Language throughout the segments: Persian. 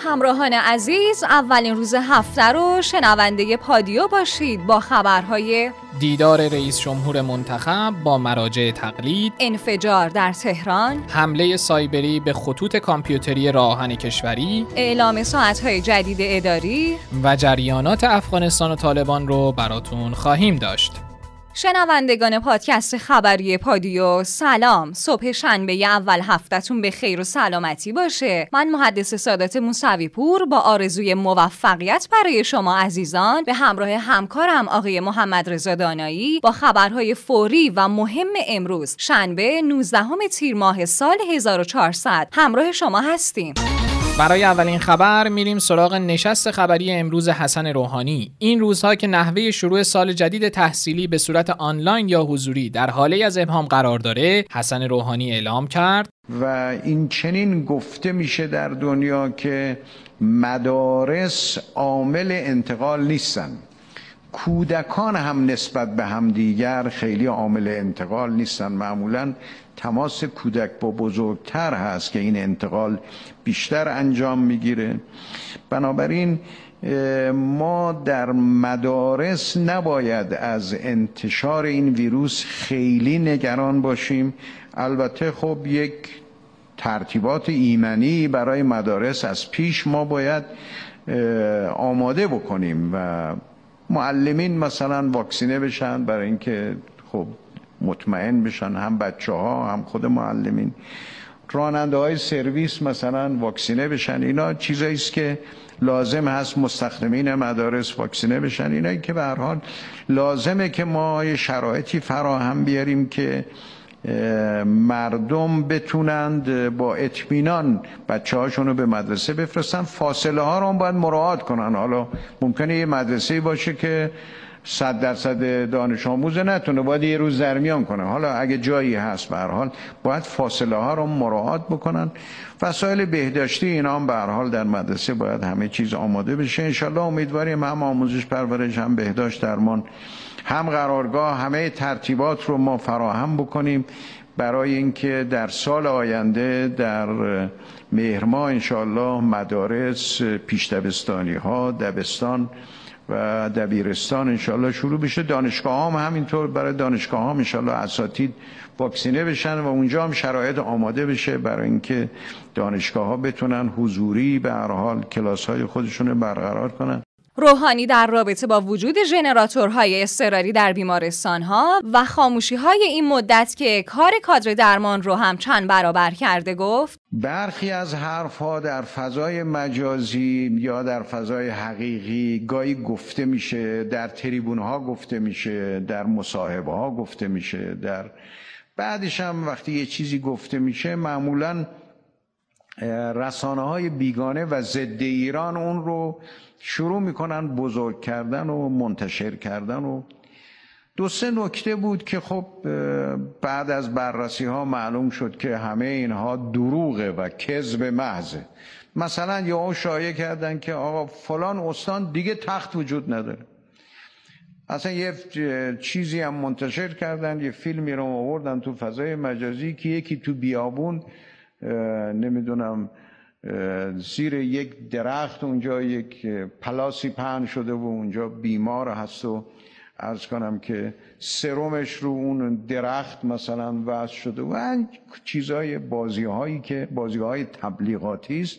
همراهان عزیز اولین روز هفته رو شنونده پادیو باشید با خبرهای دیدار رئیس جمهور منتخب با مراجع تقلید انفجار در تهران حمله سایبری به خطوط کامپیوتری راهن کشوری اعلام ساعتهای جدید اداری و جریانات افغانستان و طالبان رو براتون خواهیم داشت. شنوندگان پادکست خبری پادیو سلام. صبح شنبه اول هفتهتون به خیر و سلامتی باشه. من محدث سادات موسوی پور با آرزوی موفقیت برای شما عزیزان به همراه همکارم آقای محمد رضا دانایی با خبرهای فوری و مهم امروز شنبه 19 تیر ماه سال 1400 همراه شما هستیم. برای اولین خبر میریم سراغ نشست خبری امروز حسن روحانی. این روزها که نحوه شروع سال جدید تحصیلی به صورت آنلاین یا حضوری در حاله از ابهام قرار داره حسن روحانی اعلام کرد. و این چنین گفته میشه در دنیا که مدارس عامل انتقال نیستن. کودکان هم نسبت به همدیگر خیلی عامل انتقال نیستن. معمولا تماس کودک با بزرگتر هست که این انتقال بیشتر انجام می‌گیره. بنابراین ما در مدارس نباید از انتشار این ویروس خیلی نگران باشیم. البته خب یک ترتیبات ایمنی برای مدارس از پیش ما باید آماده بکنیم و معلمین مثلا واکسینه بشن برای اینکه خب مطمئن بشن هم بچه ها هم خود معلمین. راننده های سرویس مثلا واکسینه بشن. اینا چیزایی است که لازم هست مستخدمین مدارس واکسینه بشن. اینا که به هر حال لازمه که ما شرایطی فراهم بیاریم که مردم بتونند با اطمینان بچه هاشون رو به مدرسه بفرستن. فاصله ها رو باید مراعات کنن. حالا ممکنه یه مدرسه باشه که صد درصد دانش آموز نتونه باید یه روز درمیان کنه. حالا اگه جایی هست به حال باید فاصله ها رو مراعات بکنن. وسایل بهداشتی اینا هم به حال در مدرسه باید همه چیز آماده بشه. انشالله امیدواریم هم آموزش پرورش هم بهداشت درمان هم قرارگاه همه ترتیبات رو ما فراهم بکنیم. برای اینکه در سال آینده در مهرما انشالله مدارس پیش دبستانی ها دبستان و دبیرستان انشالله شروع بشه. دانشگاه هم همینطور برای دانشگاه هم انشالله اساتید واکسینه بشن و اونجا هم شرایط آماده بشه برای اینکه دانشگاه ها بتونن حضوری به هر حال کلاس های خودشون برقرار کنن. روحانی در رابطه با وجود ژنراتورهای اضطراری در بیمارستانها و خاموشی های این مدت که کار کادر درمان رو هم چند برابر کرده گفت برخی از حرفها در فضای مجازی یا در فضای حقیقی گاهی گفته میشه در تریبون ها گفته میشه در مصاحبه ها گفته میشه در بعدش هم وقتی یه چیزی گفته میشه معمولا رسانه های بیگانه و ضد ایران اون رو شروع می‌کنن بزرگ کردن و منتشر کردن و دو سه نکته بود که خب بعد از بررسی ها معلوم شد که همه اینها دروغه و کذب محضه مثلا یا شایع کردن که آقا فلان استان دیگه تخت وجود نداره. اصلا یه چیزی هم منتشر کردن یه فیلمی رو آوردن تو فضای مجازی که یکی تو بیابون نمی‌دونم زیر یک درخت اونجا یک پلاسی پهن شده و اونجا بیمار هست و ارز کنم که سرمش رو اون درخت مثلا وضع شده و چیزای بازی هایی که بازی های تبلیغاتی است.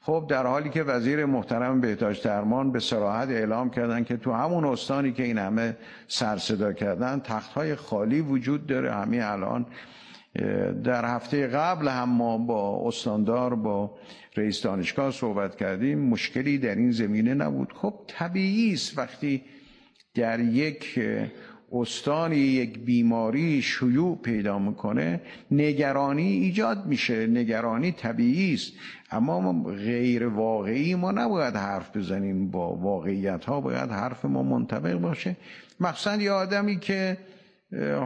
خب در حالی که وزیر محترم بهداشت درمان به سراحت اعلام کردن که تو همون استانی که این همه سر صدا کردن تخت های خالی وجود داره. همین الان در هفته قبل هم ما با استاندار با رئیس دانشگاه صحبت کردیم. مشکلی در این زمینه نبود. خب طبیعی است وقتی در یک استانی یک بیماری شیوع پیدا می‌کنه نگرانی ایجاد میشه. نگرانی طبیعی است. اما غیر واقعی ما نباید حرف بزنیم. با واقعیت ها باید حرف ما منطبق باشه. مخصوصا یه آدمی که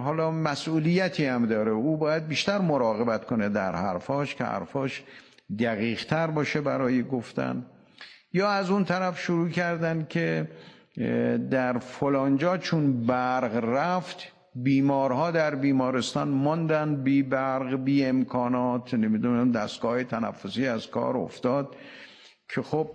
حالا مسئولیتی هم داره. او باید بیشتر مراقبت کنه در حرفاش که حرفاش دقیق تر باشه برای گفتن. یا از اون طرف شروع کردن که در فلانجا چون برق رفت بیمارها در بیمارستان ماندن بی برق بی امکانات نمی‌دونم دستگاه تنفسی از کار افتاد که خب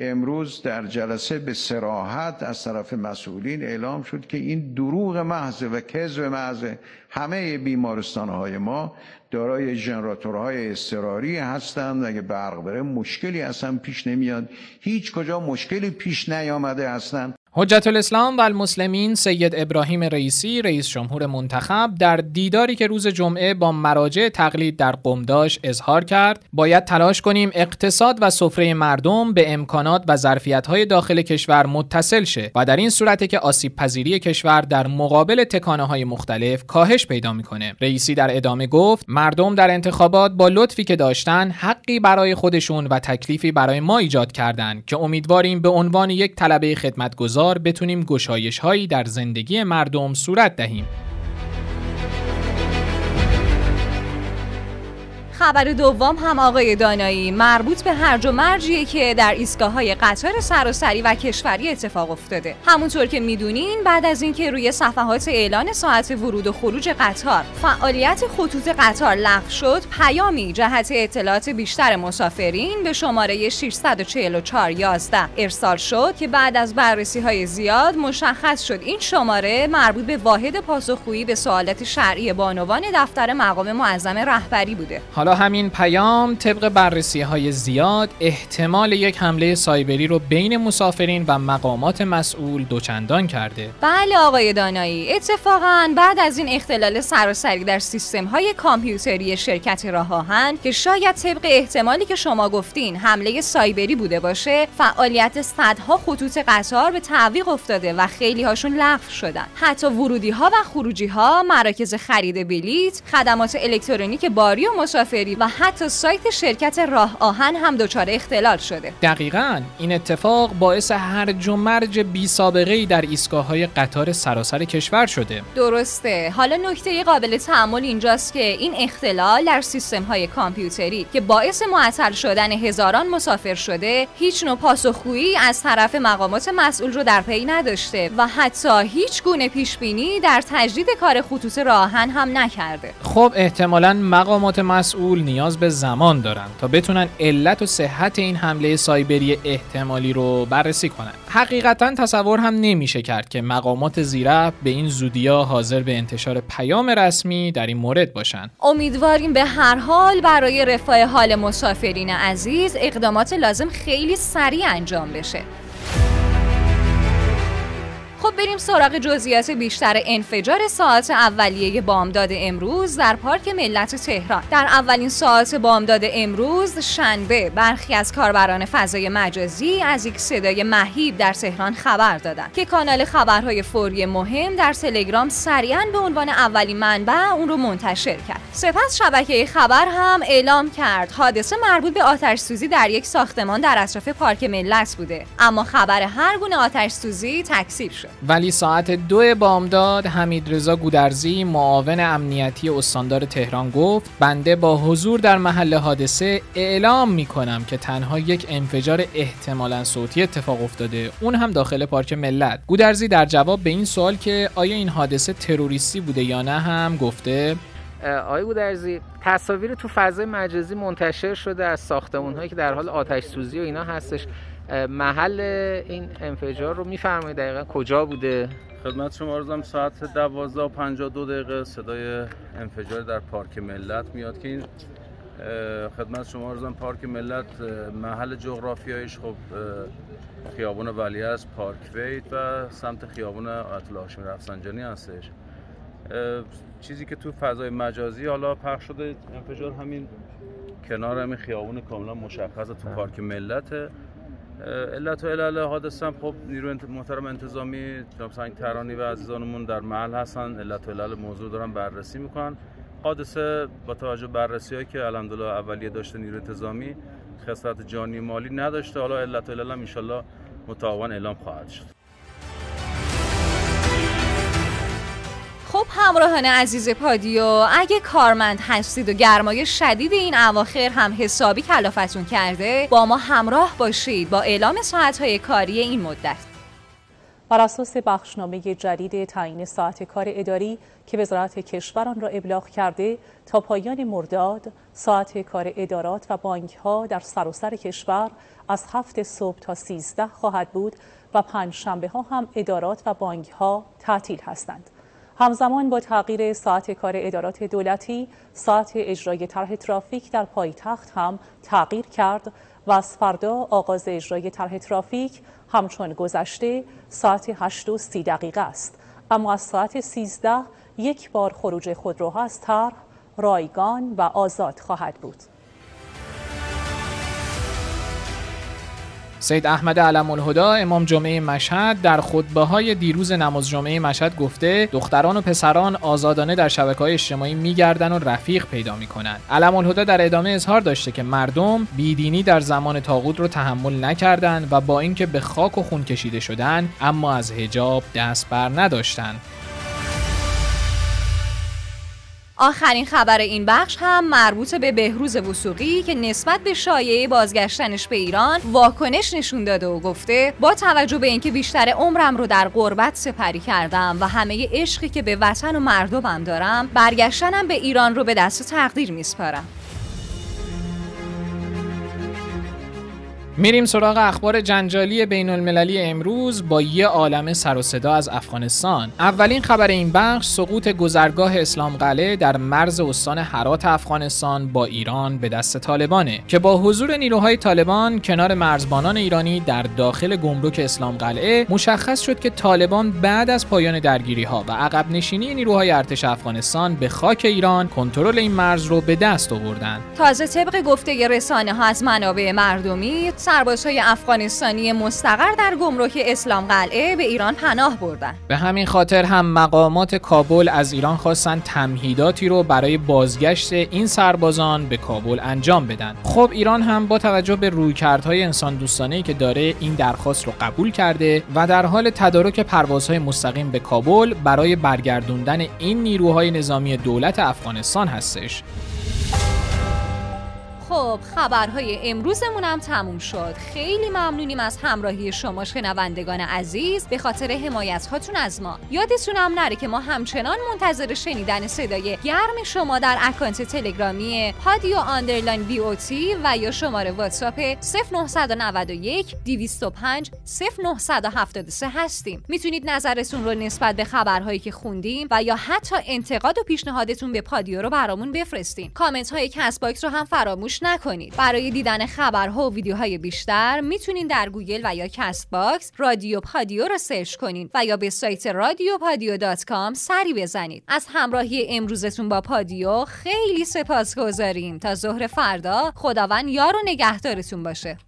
امروز در جلسه به سراحت از طرف مسئولین اعلام شد که این دروغ محض و کذب محض همه بیمارستان های ما دارای ژنراتورهای اضطراری هستند. اگه برق بره مشکلی اصلا پیش نمیاد. هیچ کجا مشکلی پیش نیامده هستند. حجت الاسلام و المسلمین سید ابراهیم رئیسی رئیس جمهور منتخب در دیداری که روز جمعه با مراجع تقلید در قم داشت اظهار کرد باید تلاش کنیم اقتصاد و سفره مردم به امکانات و ظرفیت‌های داخل کشور متصل شه و در این صورته که آسیب پذیری کشور در مقابل تکانه های مختلف کاهش پیدا می‌کنه. رئیسی در ادامه گفت مردم در انتخابات با لطفی که داشتن حقی برای خودشون و تکلیفی برای ما ایجاد کردند که امیدواریم به عنوان یک طلبه خدمتگزار بتونیم گشایش هایی در زندگی مردم صورت دهیم. خبر دوم هم آقای دانایی. مربوط به هرج و مرجیه که در ایستگاه های قطار سراسری و کشوری اتفاق افتاده. همونطور که می‌دونین بعد از اینکه روی صفحات اعلان ساعت ورود و خروج قطار فعالیت خطوط قطار لغو شد پیامی جهت اطلاعات بیشتر مسافرین به شماره 64411 ارسال شد که بعد از بررسی های زیاد مشخص شد این شماره مربوط به واحد پاسخگویی به سوالات شرعی بانوان دفتر مقام معظم رهبری بوده. حالا همین پیام طبق بررسی های زیاد احتمال یک حمله سایبری رو بین مسافرین و مقامات مسئول دوچندان کرده. بله آقای دانایی اتفاقا بعد از این اختلال سراسری در سیستم های کامپیوتری شرکت راه آهن که شاید طبق احتمالی که شما گفتین حمله سایبری بوده باشه فعالیت صدها خطوط قطار به تعویق افتاده و خیلی هاشون لغو شدن. حتی ورودی ها و خروجی ها مراکز خرید بلیت خدمات الکترونیک باری و مسافر و حتی سایت شرکت راه آهن هم دچار اختلال شده. دقیقا این اتفاق باعث هرج و مرج بی سابقه ای در ایستگاه های قطار سراسر کشور شده. درسته. حالا نکته قابل تحمل اینجاست که این اختلال در سیستم های کامپیوتری که باعث معطل شدن هزاران مسافر شده هیچ نوع پاسخگویی از طرف مقامات مسئول رو در پی نداشته و حتی هیچ گونه پیش بینی در تجدید کار خطوط راهن هم نکرده. خب احتمالا مقامات مسئول نیاز به زمان دارن تا بتونن علت و صحت این حمله سایبری احتمالی رو بررسی کنن. حقیقتا تصور هم نمیشه کرد که مقامات زیرا به این زودیا حاضر به انتشار پیام رسمی در این مورد باشن امیدواریم به هر حال برای رفاه حال مسافرین عزیز اقدامات لازم خیلی سریع انجام بشه. خب بریم سراغ جزئیات بیشتر انفجار ساعت اولیه بامداد امروز در پارک ملت تهران. در اولین ساعت بامداد امروز شنبه برخی از کاربران فضای مجازی از یک صدای مهیب در تهران خبر دادند که کانال خبرهای فوری مهم در تلگرام سریعا به عنوان اولین منبع اون رو منتشر کرد. سپس شبکه خبر هم اعلام کرد حادثه مربوط به آتش سوزی در یک ساختمان در اطراف پارک ملت بوده. اما خبر هر گونه آتش سوزی تکذیب شد. ولی ساعت دو بامداد حمید رضا گودرزی معاون امنیتی استاندار تهران گفت بنده با حضور در محل حادثه اعلام می کنم که تنها یک انفجار احتمالا صوتی اتفاق افتاده. اون هم داخل پارک ملت. گودرزی در جواب به این سوال که آیا این حادثه تروریستی بوده یا نه هم گفته؟ آقای گودرزی تصاویر تو فضای مجازی منتشر شده از ساختمون هایی که در حال آتش سوزی و اینا هستش. محل این انفجار رو میفرمایید دقیقا کجا بوده؟ خدمت شما ارزم ساعت 12 و 52 دقیقه صدای انفجار در پارک ملت میاد که این خدمت شما ارزم پارک ملت محل جغرافیایش خب خیابون ولی است پارک وید و سمت خیابون آیت الله هاشمی رفسنجانی هستش. چیزی که تو فضای مجازی حالا پخش شده انفجار همین کنار همین خیابون کاملا مشخص تو پارک ملت علت و علل حادثه هم خب نیروی محترم انتظامی جناب سنگ ترانی و عزیزانمون در محل هستن. علت و علل موضوع دارن بررسی می‌کنن. حادثه با توجه بررسی هایی که الحمدلله اولیه داشته نیروی انتظامی خسارت جانی مالی نداشته. حالا علت و علل هم ان متعاون اعلام خواهد شد. خب همراهان عزیز پادیو اگه کارمند هستید و گرمای شدید این اواخر هم حسابی کلافتون کرده با ما همراه باشید با اعلام ساعتهای کاری این مدت بر اساس بخشنامه جدید تعیین ساعت کار اداری که وزارت کشور آن را ابلاغ کرده تا پایان مرداد ساعت کار ادارات و بانک ها در سراسر کشور از هفت صبح تا سیزده خواهد بود و پنج شنبه ها هم ادارات و بانک ها تعطیل هستند. همزمان با تغییر ساعت کار ادارات دولتی ساعت اجرای طرح ترافیک در پایتخت هم تغییر کرد و از فردا آغاز اجرای طرح ترافیک همچون گذشته ساعت 8 و 30 دقیقه است. اما از ساعت 13 یک بار خروج خودروها از طرح رایگان و آزاد خواهد بود. سید احمد علم الهدا امام جمعه مشهد در خطبه های دیروز نماز جمعه مشهد گفته دختران و پسران آزادانه در شبکه های اجتماعی میگردن و رفیق پیدا می‌کنن. علم الهدا در ادامه اظهار داشته که مردم بیدینی در زمان تاغوت رو تحمل نکردند و با اینکه به خاک و خون کشیده شدن اما از حجاب دست بر نداشتند. آخرین خبر این بخش هم مربوط به بهروز وسوقی که نسبت به شایعه بازگشتنش به ایران واکنش نشون داده و گفته با توجه به اینکه بیشتر عمرم رو در غربت سپری کردم و همه عشقی که به وطن و مردمم دارم برگشتنم به ایران رو به دست تقدیر میسپارم میریم سراغ اخبار جنجالی بین المللی امروز با یه عالم سر و صدا از افغانستان. اولین خبر این بخش سقوط گذرگاه اسلام قلعه در مرز استان هرات افغانستان با ایران به دست طالبانه که با حضور نیروهای طالبان کنار مرزبانان ایرانی در داخل گمرک اسلام قلعه مشخص شد که طالبان بعد از پایان درگیری ها و عقب نشینی نیروهای ارتش افغانستان به خاک ایران کنترل این مرز رو به دست آوردند. تازه طبق گفته رسانه ها از منابع مردمی سربازهای افغانستانی مستقر در گمرک اسلام قلعه به ایران پناه بردن. به همین خاطر هم مقامات کابل از ایران خواستن تمهیداتی رو برای بازگشت این سربازان به کابل انجام بدن. خب ایران هم با توجه به رویکردهای انسان دوستانه که داره این درخواست رو قبول کرده و در حال تدارک پروازهای مستقیم به کابل برای برگردوندن این نیروهای نظامی دولت افغانستان هستش. خب خبرهای امروزمون هم تموم شد. خیلی ممنونیم از همراهی شما شنوندگان عزیز. به خاطر حمایت هاتون از ما. یادتون هم نره که ما همچنان منتظر شنیدن صدای گرم شما در اکانت تلگرامی پادیو underline b و یا شماره واتساپ 0991 205 0973 هستیم. می‌تونید نظرتون رو نسبت به خبرهایی که خوندیم و یا حتی انتقاد و پیشنهادتون به پادیو رو برامون بفرستین. کامنت های کست باکس رو هم فراموش نکنید. برای دیدن خبرها و ویدیوهای بیشتر می‌تونین در گوگل و یا کست باکس رادیو پادیو رو search کنین و یا به سایت رادیو پادیو dot com سری بزنید. از همراهی امروزتون با پادیو خیلی سپاس گذاریم تا ظهر فردا خداوند یار و نگهدارتون باشه.